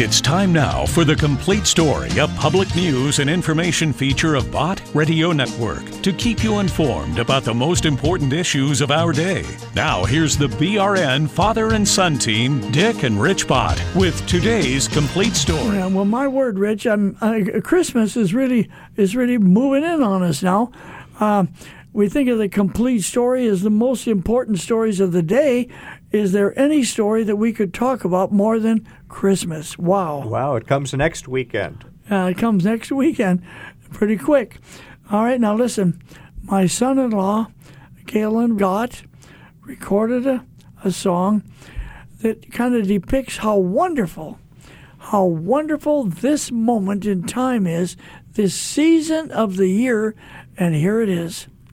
It's time now for the complete story, a public news and information feature of Bott Radio Network to keep you informed about the most important issues of our day. Now, here's the BRN father and son team, Dick and Rich Bott, with today's complete story. Yeah, well, my word, Rich, I'm, uh, Christmas is really is really moving in on us now. Uh, we think of the complete story as the most important stories of the day. Is there any story that we could talk about more than Christmas? Wow. Wow, it comes next weekend. Uh, it comes next weekend, pretty quick. All right, now listen. My son in law, Galen Gaut, recorded a, a song that kind of depicts how wonderful, how wonderful this moment in time is, this season of the year, and here it is.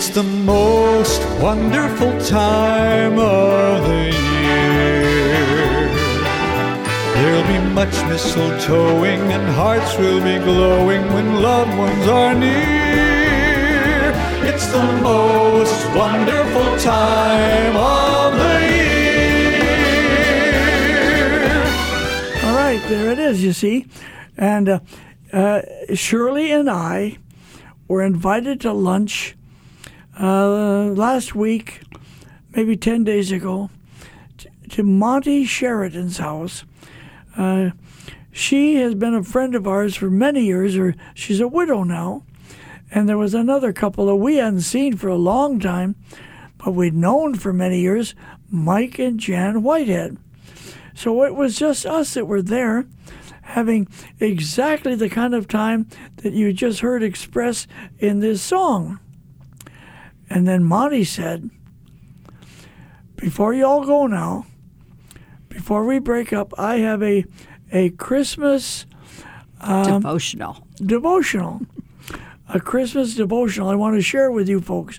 It's the most wonderful time of the year. There'll be much mistletoeing and hearts will be glowing when loved ones are near. It's the most wonderful time of the year. All right, there it is, you see. And uh, uh, Shirley and I were invited to lunch uh, last week, maybe 10 days ago, t- to Monty Sheridan's house. Uh, she has been a friend of ours for many years, or she's a widow now. And there was another couple that we hadn't seen for a long time, but we'd known for many years, Mike and Jan Whitehead. So it was just us that were there, having exactly the kind of time that you just heard expressed in this song. And then Monty said, Before you all go now, before we break up, I have a, a Christmas um, Devotional. devotional. A Christmas devotional I want to share with you folks.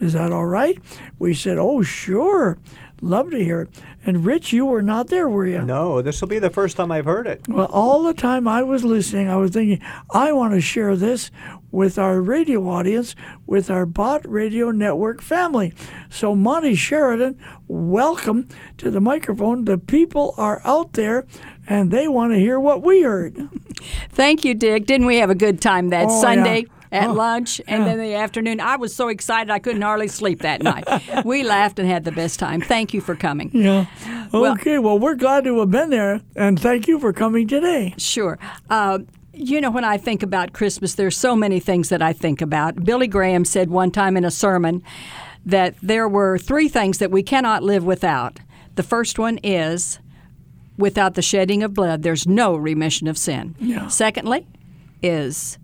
Is that all right? We said, Oh, sure. Love to hear it. And Rich, you were not there, were you? No, this will be the first time I've heard it. Well, all the time I was listening, I was thinking, I want to share this with our radio audience, with our Bott Radio Network family. So, Monty Sheridan, welcome to the microphone. The people are out there and they want to hear what we heard. Thank you, Dick. Didn't we have a good time that Oh, Sunday? yeah. At Oh, lunch and then the afternoon. I was so excited I couldn't hardly sleep that night. we laughed and had the best time. Thank you for coming. Yeah. Well- Okay, well, we're glad to have been there and thank you for coming today. Sure. Uh, you know, when I think about Christmas, there's so many things that I think about. Billy Graham said one time in a sermon that there were three things that we cannot live without. The first one is without the shedding of blood, there's no remission of sin. Yeah. Secondly, is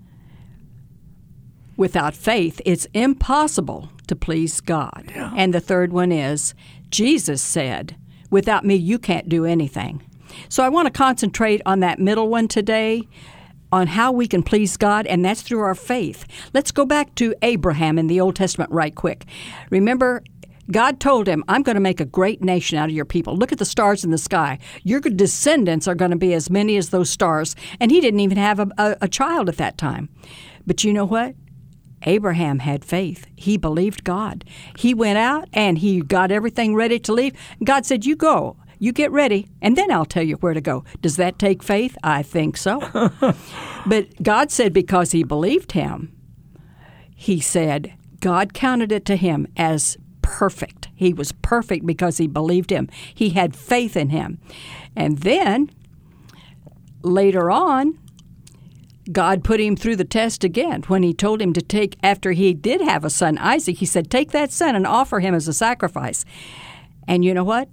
without faith, it's impossible to please God. Yeah. And the third one is Jesus said, without me, you can't do anything. So I want to concentrate on that middle one today. On how we can please God, and that's through our faith. Let's go back to Abraham in the Old Testament right quick. Remember, God told him, I'm going to make a great nation out of your people. Look at the stars in the sky. Your descendants are going to be as many as those stars. And he didn't even have a, a, a child at that time. But you know what? Abraham had faith. He believed God. He went out and he got everything ready to leave. God said, You go. You get ready, and then I'll tell you where to go. Does that take faith? I think so. but God said, because he believed him, he said, God counted it to him as perfect. He was perfect because he believed him. He had faith in him. And then later on, God put him through the test again when he told him to take, after he did have a son, Isaac, he said, Take that son and offer him as a sacrifice. And you know what?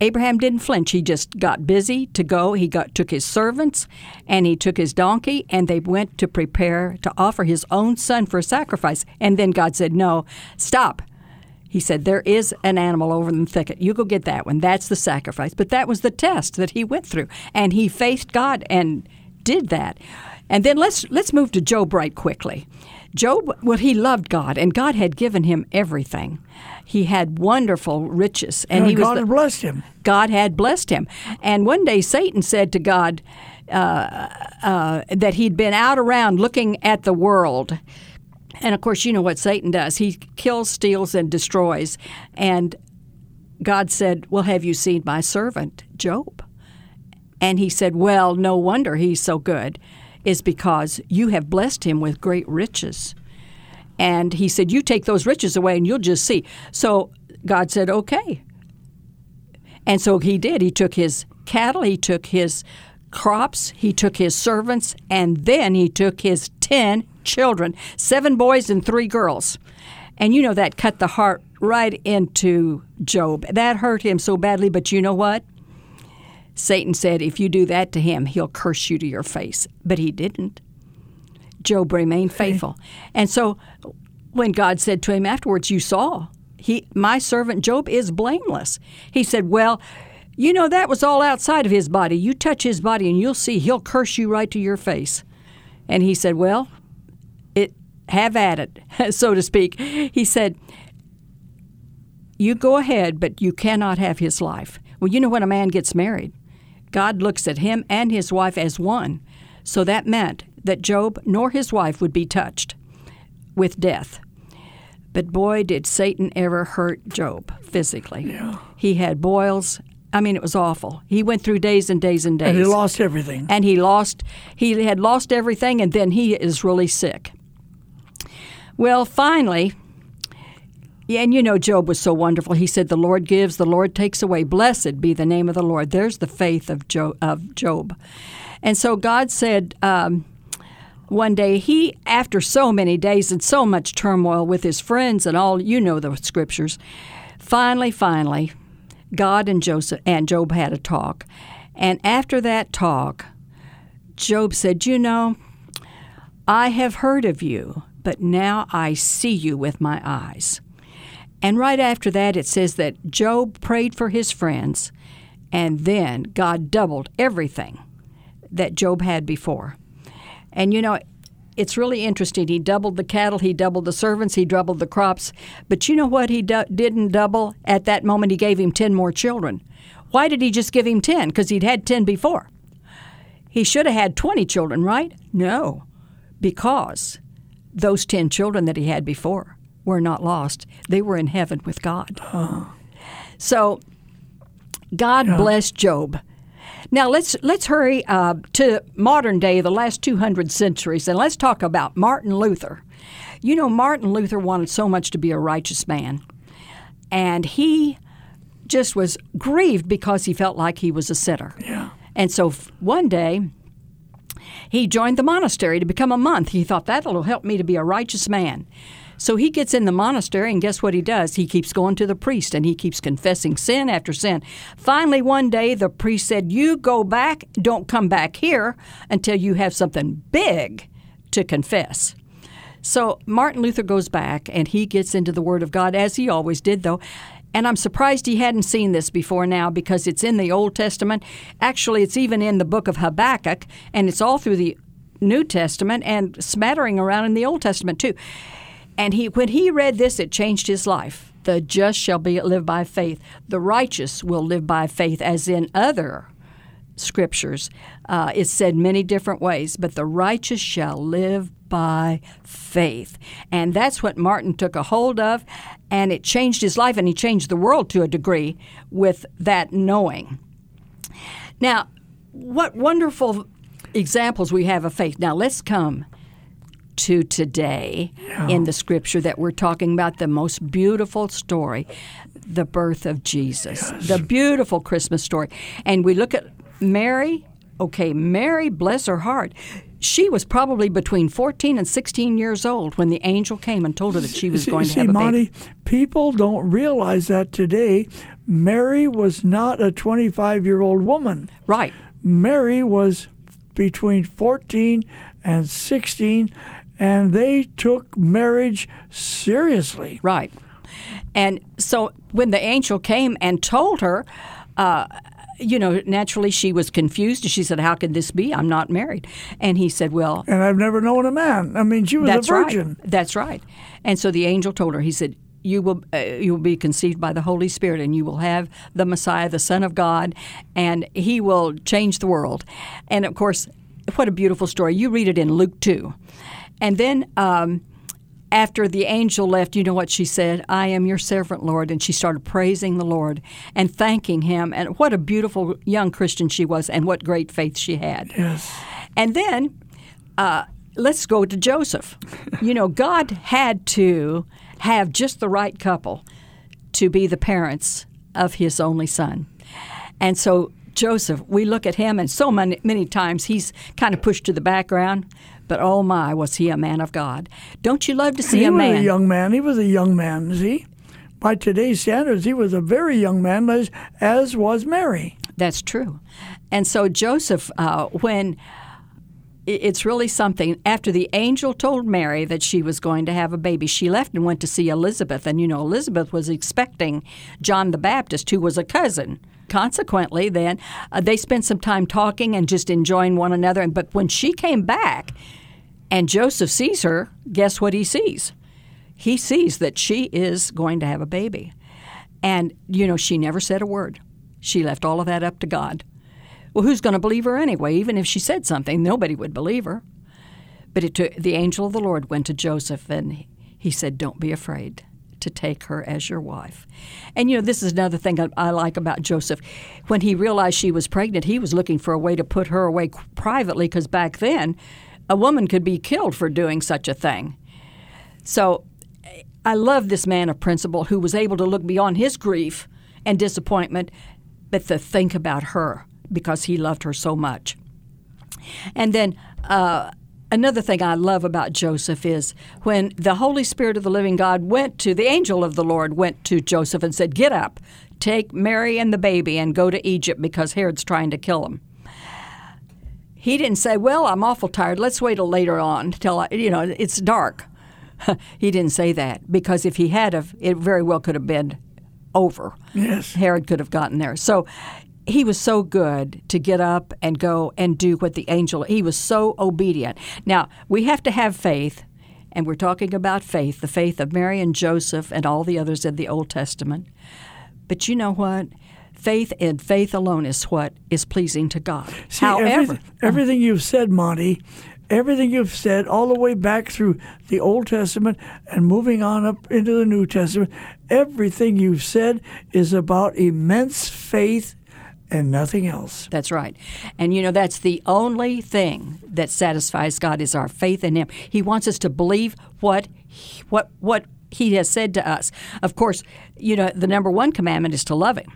Abraham didn't flinch. He just got busy to go. He got took his servants and he took his donkey and they went to prepare to offer his own son for sacrifice. And then God said, "No, stop." He said, There is an animal over in the thicket. You go get that one. That's the sacrifice. But that was the test that he went through. And he faced God and did that. And then let's let's move to Job right quickly. Job, well, he loved God, and God had given him everything. He had wonderful riches, and And he was God the- had blessed him. God had blessed him. And one day Satan said to God uh, uh, that he'd been out around looking at the world. And of course, you know what Satan does he kills, steals, and destroys. And God said, Well, have you seen my servant, Job? And he said, Well, no wonder he's so good, is because you have blessed him with great riches. And he said, You take those riches away and you'll just see. So God said, Okay. And so he did. He took his cattle, he took his crops, he took his servants, and then he took his 10 children seven boys and three girls. And you know, that cut the heart right into Job. That hurt him so badly, but you know what? Satan said, if you do that to him, he'll curse you to your face. But he didn't. Job remained faithful. And so when God said to him afterwards, You saw, he, my servant Job is blameless. He said, Well, you know, that was all outside of his body. You touch his body and you'll see he'll curse you right to your face. And he said, Well, it have at it, so to speak. He said, You go ahead, but you cannot have his life. Well, you know when a man gets married, God looks at him and his wife as one. So that meant that Job nor his wife would be touched with death. But boy, did Satan ever hurt Job physically. He had boils. I mean, it was awful. He went through days and days and days. And he lost everything. And he lost, he had lost everything, and then he is really sick. Well, finally, yeah, and you know, Job was so wonderful. He said, The Lord gives, the Lord takes away. Blessed be the name of the Lord. There's the faith of Job. Of Job. And so God said, um, one day he after so many days and so much turmoil with his friends and all you know the scriptures finally finally god and joseph and job had a talk and after that talk job said you know i have heard of you but now i see you with my eyes and right after that it says that job prayed for his friends and then god doubled everything that job had before and you know, it's really interesting. He doubled the cattle, he doubled the servants, he doubled the crops. But you know what he do- didn't double at that moment? He gave him 10 more children. Why did he just give him 10? Because he'd had 10 before. He should have had 20 children, right? No, because those 10 children that he had before were not lost. They were in heaven with God. So God blessed Job. Now let's let's hurry uh, to modern day, the last 200 centuries, and let's talk about Martin Luther. You know, Martin Luther wanted so much to be a righteous man, and he just was grieved because he felt like he was a sinner. Yeah. And so f- one day, he joined the monastery to become a monk. He thought that'll help me to be a righteous man. So he gets in the monastery, and guess what he does? He keeps going to the priest and he keeps confessing sin after sin. Finally, one day, the priest said, You go back, don't come back here until you have something big to confess. So Martin Luther goes back and he gets into the Word of God, as he always did, though. And I'm surprised he hadn't seen this before now because it's in the Old Testament. Actually, it's even in the book of Habakkuk, and it's all through the New Testament and smattering around in the Old Testament too. And he, when he read this, it changed his life. The just shall be live by faith. The righteous will live by faith, as in other scriptures. Uh, it's said many different ways, but the righteous shall live by faith. And that's what Martin took a hold of, and it changed his life, and he changed the world to a degree with that knowing. Now, what wonderful examples we have of faith. Now, let's come to today in the scripture that we're talking about the most beautiful story, the birth of Jesus, the beautiful Christmas story. And we look at Mary Okay, Mary, bless her heart, she was probably between 14 and 16 years old when the angel came and told her that she was see, going to see, have a Monty, baby. people don't realize that today. Mary was not a 25 year old woman. Right. Mary was between 14 and 16, and they took marriage seriously. Right. And so when the angel came and told her, uh, you know, naturally she was confused. She said, How could this be? I'm not married. And he said, Well, And I've never known a man. I mean, she was a virgin. right. That's right. And so the angel told her, He said, you will uh, you will be conceived by the Holy Spirit, and you will have the Messiah, the Son of God, and He will change the world. And of course, what a beautiful story! You read it in Luke two, and then um, after the angel left, you know what she said? I am your servant, Lord. And she started praising the Lord and thanking Him. And what a beautiful young Christian she was, and what great faith she had. Yes. And then uh, let's go to Joseph. you know, God had to have just the right couple to be the parents of his only son. And so Joseph, we look at him, and so many, many times he's kind of pushed to the background. But oh my, was he a man of God? Don't you love to see he a was man? a young man. He was a young man, see? By today's standards, he was a very young man, as, as was Mary. That's true. And so Joseph, uh, when it's really something, after the angel told Mary that she was going to have a baby, she left and went to see Elizabeth. And you know, Elizabeth was expecting John the Baptist, who was a cousin. Consequently, then uh, they spent some time talking and just enjoying one another. And but when she came back, and Joseph sees her, guess what he sees? He sees that she is going to have a baby. And, you know, she never said a word. She left all of that up to God. Well, who's going to believe her anyway? Even if she said something, nobody would believe her. But it took, the angel of the Lord went to Joseph and he said, Don't be afraid to take her as your wife. And, you know, this is another thing I, like about Joseph. When he realized she was pregnant, he was looking for a way to put her away privately because back then, a woman could be killed for doing such a thing. So I love this man of principle who was able to look beyond his grief and disappointment, but to think about her because he loved her so much. And then uh, another thing I love about Joseph is when the Holy Spirit of the living God went to, the angel of the Lord went to Joseph and said, Get up, take Mary and the baby and go to Egypt because Herod's trying to kill him he didn't say, "Well, I'm awful tired. Let's wait till later on till I, you know it's dark." he didn't say that because if he had, have, it very well could have been over. Yes. Herod could have gotten there. So he was so good to get up and go and do what the angel. He was so obedient. Now we have to have faith, and we're talking about faith, the faith of Mary and Joseph and all the others in the Old Testament. But you know what? Faith and faith alone is what is pleasing to God. See, However, everything, everything you've said, Monty, everything you've said all the way back through the Old Testament and moving on up into the New Testament, everything you've said is about immense faith and nothing else. That's right. And you know, that's the only thing that satisfies God is our faith in Him. He wants us to believe what, what, what He has said to us. Of course, you know, the number one commandment is to love Him.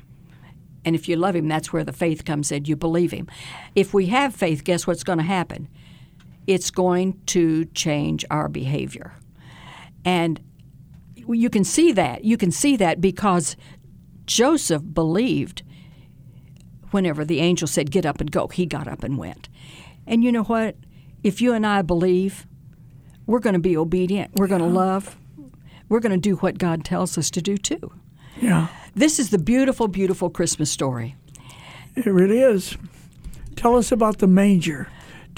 And if you love Him, that's where the faith comes in. You believe Him. If we have faith, guess what's going to happen? It's going to change our behavior. And you can see that. You can see that because Joseph believed whenever the angel said, Get up and go, he got up and went. And you know what? If you and I believe, we're going to be obedient, we're going to love, we're going to do what God tells us to do too. Yeah, This is the beautiful, beautiful Christmas story. it really is. Tell us about the manger.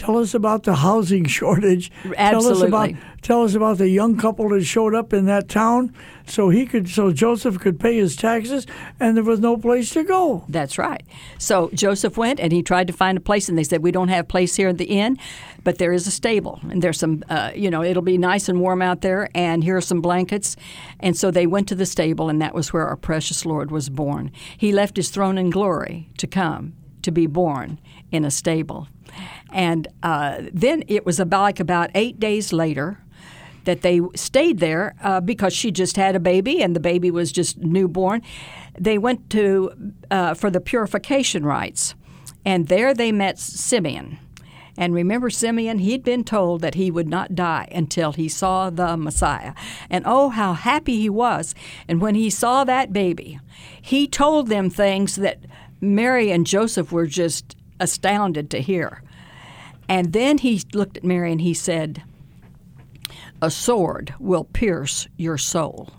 Tell us about the housing shortage. Tell us about Absolutely. tell us about the young couple that showed up in that town so he could so Joseph could pay his taxes and there was no place to go. That's right. So Joseph went and he tried to find a place, and they said, "We don't have place here at the inn, but there is a stable, and there's some, uh, you know, it'll be nice and warm out there, and here are some blankets." And so they went to the stable, and that was where our precious Lord was born. He left his throne in glory to come to be born in a stable, and uh, then it was about like about eight days later that they stayed there uh, because she just had a baby and the baby was just newborn. They went to uh, for the purification rites, And there they met Simeon. And remember, Simeon, he'd been told that he would not die until he saw the Messiah. And oh, how happy he was. And when he saw that baby, he told them things that Mary and Joseph were just astounded to hear. And then he looked at Mary and he said, A sword will pierce your soul.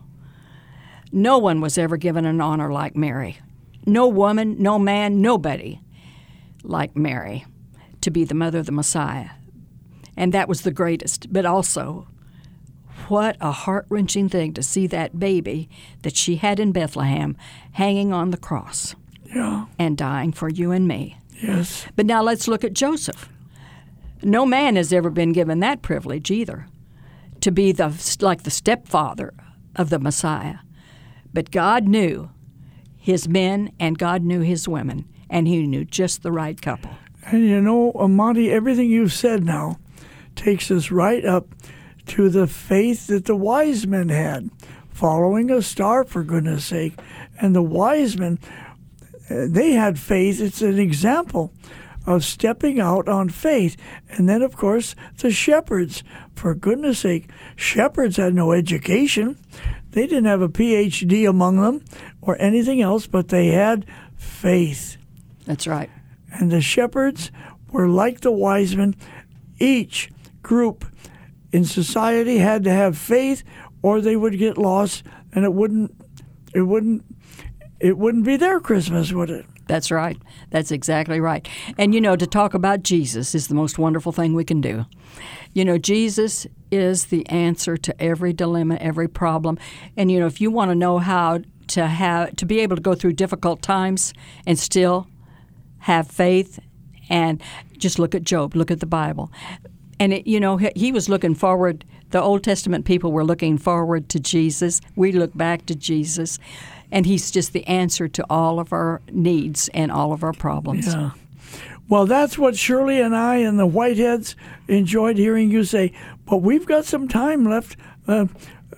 No one was ever given an honor like Mary. No woman, no man, nobody like Mary to be the mother of the Messiah. And that was the greatest. But also, what a heart wrenching thing to see that baby that she had in Bethlehem hanging on the cross Yeah. and dying for you and me. Yes. But now let's look at Joseph. No man has ever been given that privilege either, to be the like the stepfather of the Messiah. But God knew his men and God knew his women, and he knew just the right couple. And you know, Monty, everything you've said now takes us right up to the faith that the wise men had, following a star, for goodness sake. And the wise men, uh, they had faith. It's an example of stepping out on faith. And then, of course, the shepherds, for goodness sake, shepherds had no education. They didn't have a PhD among them or anything else, but they had faith That's right. and the shepherds were like the wise men. Each group in society had to have faith, or they would get lost, and it wouldn't, it wouldn't, it wouldn't be their Christmas, would it? That's right. That's exactly right. And you know, to talk about Jesus is the most wonderful thing we can do. You know, Jesus is the answer to every dilemma, every problem. And you know, if you want to know how to have to be able to go through difficult times and still have faith and just look at Job, look at the Bible. And it, you know, he, he was looking forward the Old Testament people were looking forward to Jesus. We look back to Jesus. And he's just the answer to all of our needs and all of our problems. Yeah. Well, that's what Shirley and I and the Whiteheads enjoyed hearing you say. But we've got some time left. Uh,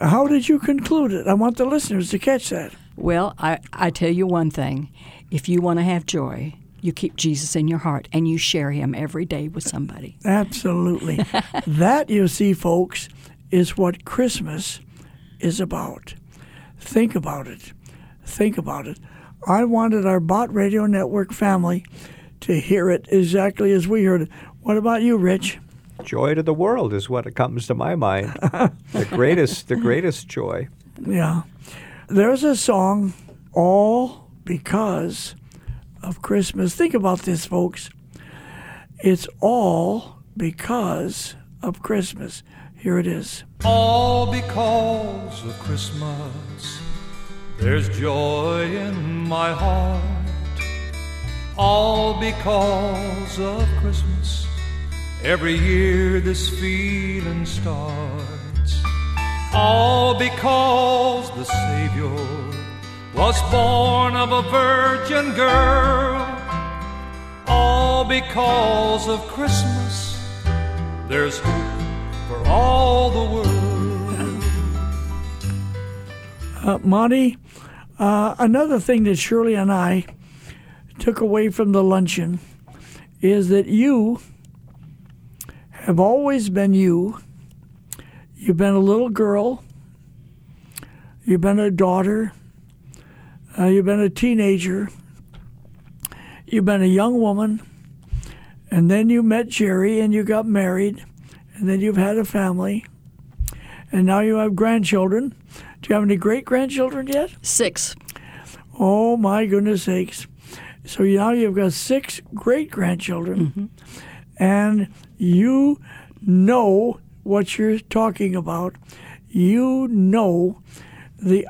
how did you conclude it? I want the listeners to catch that. Well, I, I tell you one thing if you want to have joy, you keep Jesus in your heart and you share him every day with somebody. Absolutely. that, you see, folks, is what Christmas is about. Think about it. Think about it. I wanted our Bott Radio Network family to hear it exactly as we heard it. What about you, Rich? Joy to the world is what it comes to my mind. the greatest, the greatest joy. Yeah. There's a song, All Because of Christmas. Think about this, folks. It's all because of Christmas. Here it is. All because of Christmas, there's joy in my heart. All because of Christmas, every year this feeling starts. All because the Savior was born of a virgin girl. All because of Christmas, there's hope for all the world. Uh, Monty, uh, another thing that Shirley and I took away from the luncheon is that you have always been you. You've been a little girl. You've been a daughter. Uh, you've been a teenager. You've been a young woman. And then you met Jerry and you got married. And then you've had a family. And now you have grandchildren. Do you have any great grandchildren yet? Six. Oh my goodness sakes. So now you've got six great grandchildren, mm-hmm. and you know what you're talking about. You know the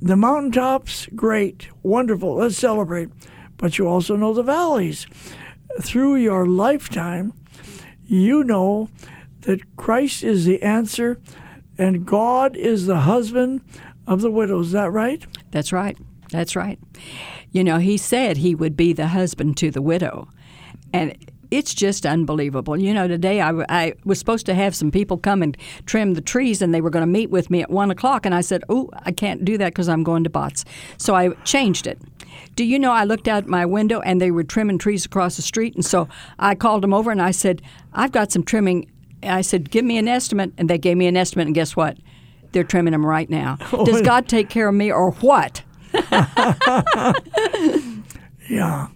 the mountaintops, great, wonderful, let's celebrate. But you also know the valleys. Through your lifetime, you know that Christ is the answer and God is the husband of the widow. Is that right? That's right. That's right. You know, he said he would be the husband to the widow. And it's just unbelievable. You know, today I, I was supposed to have some people come and trim the trees, and they were going to meet with me at one o'clock, and I said, "Oh, I can't do that because I'm going to Botts." So I changed it. Do you know I looked out my window and they were trimming trees across the street, and so I called them over and I said, "I've got some trimming." I said, "Give me an estimate," and they gave me an estimate, and guess what? They're trimming them right now. Does God take care of me or what? Yeah.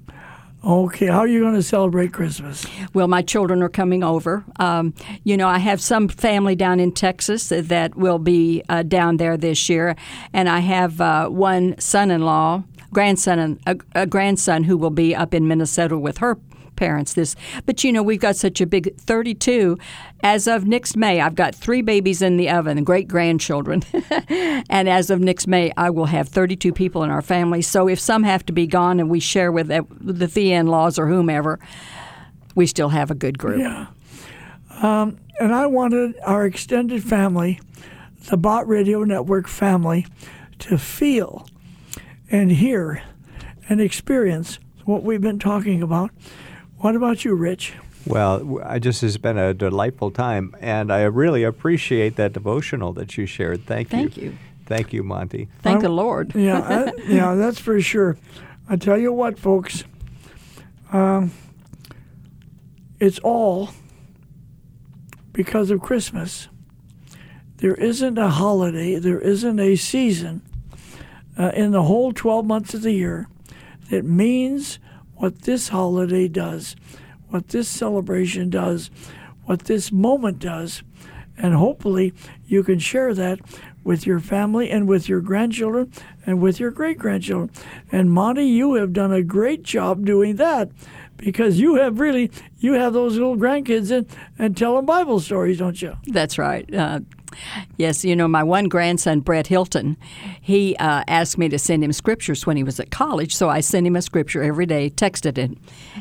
Okay, how are you going to celebrate Christmas? Well, my children are coming over. Um, you know, I have some family down in Texas that, that will be uh, down there this year, and I have uh, one son-in-law, grandson, and a, a grandson who will be up in Minnesota with her parents this but you know we've got such a big 32 as of next may i've got three babies in the oven great grandchildren and as of next may i will have 32 people in our family so if some have to be gone and we share with the, the in-laws or whomever we still have a good group Yeah. Um, and I wanted our extended family, the Bott Radio Network family, to feel and hear and experience what we've been talking about. What about you, Rich? Well, I just has been a delightful time, and I really appreciate that devotional that you shared. Thank you. Thank you. Thank you, Monty. thank Um, the lord Yeah, I, yeah, that's for sure. I tell you what, folks, um, it's all because of Christmas. There isn't a holiday, there isn't a season uh, in the whole 12 months of the year that means what this holiday does, what this celebration does, what this moment does. And hopefully you can share that with your family and with your grandchildren and with your great grandchildren. And Monty, you have done a great job doing that because you have really you have those little grandkids and, and tell them Bible stories, don't you? That's right. Uh, yes, you know, my one grandson, Brett Hilton, he uh, asked me to send him scriptures when he was at college, so I sent him a scripture every day, texted it.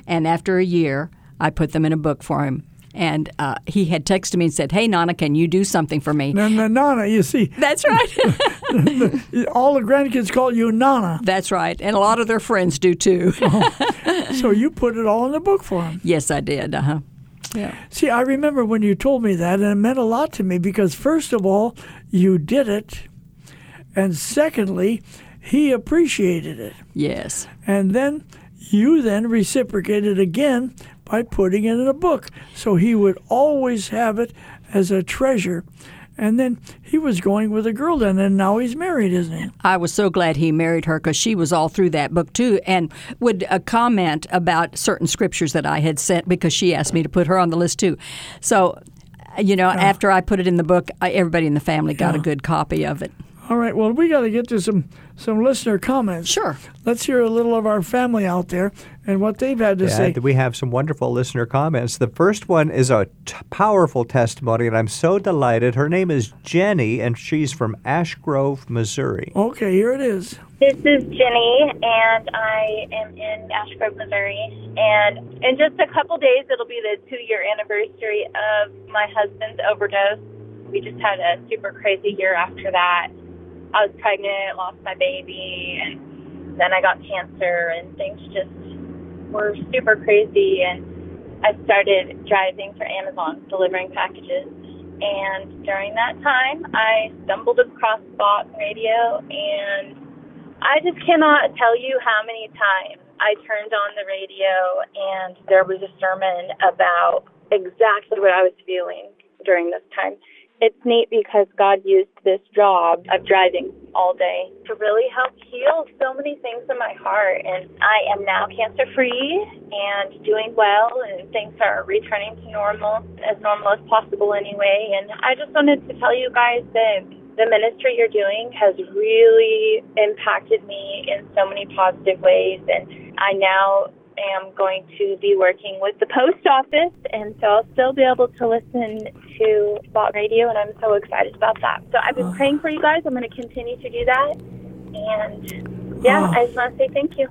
And after a year, I put them in a book for him. And uh, he had texted me and said, Hey, Nana, can you do something for me? Then Nana, you see, That's right. all the grandkids call you Nana, That's right. And a lot of their friends do too. so you put it all in the book for them. yes, I did. Uh huh. Yeah. See, I remember when you told me that, and it meant a lot to me because, first of all, you did it, and secondly, he appreciated it. Yes. And then you then reciprocated again by putting it in a book. So he would always have it as a treasure. And then he was going with a girl then, and now he's married, isn't he? I was so glad he married her because she was all through that book too, and would uh, comment about certain scriptures that I had sent because she asked me to put her on the list too. So, uh, you know, after I put it in the book, I, everybody in the family got a good copy of it. All right, well, we got to get to some, some listener comments. Sure. Let's hear a little of our family out there and what they've had to Yeah, say. we have some wonderful listener comments. The first one is a t- powerful testimony, and I'm so delighted. Her name is Jenny, and she's from Ash Grove, Missouri. Okay, here it is. This is Jenny, and I am in Ash Grove, Missouri. And in just a couple days, it'll be the two year anniversary of my husband's overdose. We just had a super crazy year after that. I was pregnant, lost my baby, and then I got cancer, and things just were super crazy. And I started driving for Amazon, delivering packages. And during that time, I stumbled across Bott Radio and I just cannot tell you how many times I turned on the radio and there was a sermon about exactly what I was feeling during this time. It's neat because God used this job of driving all day to really help heal so many things in my heart. And I am now cancer free and doing well, and things are returning to normal, as normal as possible anyway. And I just wanted to tell you guys that the ministry you're doing has really impacted me in so many positive ways. And I now am going to be working with the post office, and so I'll still be able to listen to Bott Radio, and I'm so excited about that. So I've been praying for you guys. I'm going to continue to do that. And yeah, I just want to say thank you.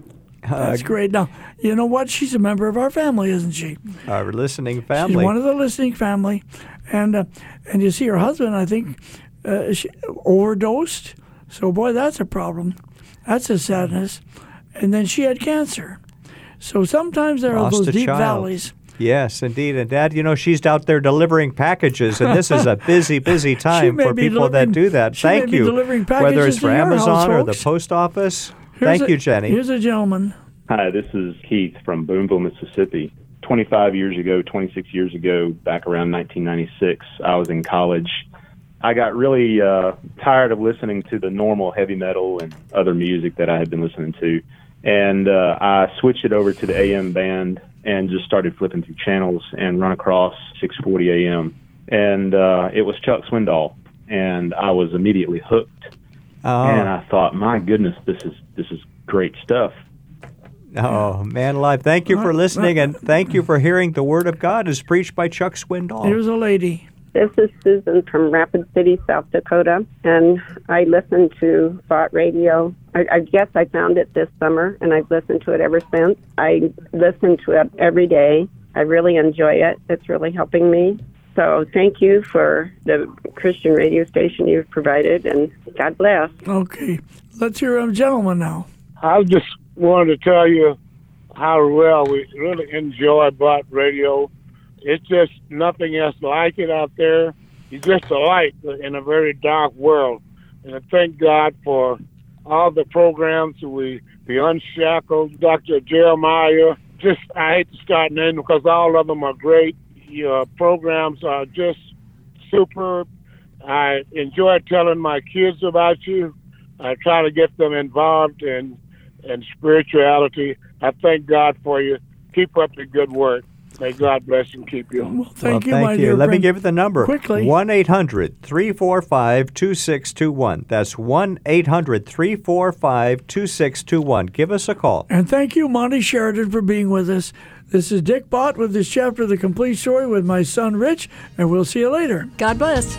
That's great. Now, you know what? She's a member of our family, isn't she? Our listening family. She's one of the listening family, and uh, and you see her husband. I think uh, she overdosed. So boy, that's a problem. That's a sadness. And then she had cancer. So sometimes there Lost are those deep child. valleys Yes, indeed. And Dad, you know, she's out there delivering packages, and this is a busy, busy time for people that do that. she may Thank be you. delivering Whether it's for your house, Amazon or the post office. Here's Thank a- you, Jenny. Here's a gentleman. Hi, this is Keith from Boonville, Mississippi. 25 years ago, 26 years ago, back around 1996, I was in college. I got really uh, tired of listening to the normal heavy metal and other music that I had been listening to. And uh, I switched it over to the AM band and just started flipping through channels and run across 640 AM. And uh, it was Chuck Swindoll. And I was immediately hooked. Oh, And I thought, my goodness, this is this is great stuff. oh, man alive. Thank you for listening, and thank you for hearing the Word of God as preached by Chuck Swindoll. Here's a lady. This is Susan from Rapid City, South Dakota, and I listen to Thought Radio. I, I guess I found it this summer, and I've listened to it ever since. I listen to it every day. I really enjoy it. It's really helping me. So thank you for the Christian radio station you've provided, and God bless. Okay. Let's hear a gentleman now. I just wanted to tell you how well we really enjoy Bott Radio. It's just nothing else like it out there. It's just a light in a very dark world. And I thank God for all the programs. We the Unshackled, Dr. Jeremiah. Just I hate to start naming because all of them are great. Your programs are just superb. I enjoy telling my kids about you. I try to get them involved in in spirituality. I thank God for you. Keep up the good work. May God bless and keep you. Well, thank well, you, thank my you. dear Let me give you the number. Quickly. 1 800 345 2621. That's 1 800 345 2621. Give us a call. And thank you, Monty Sheridan, for being with us. This is Dick Bott with this chapter of The Complete Story with my son Rich, and we'll see you later. God bless.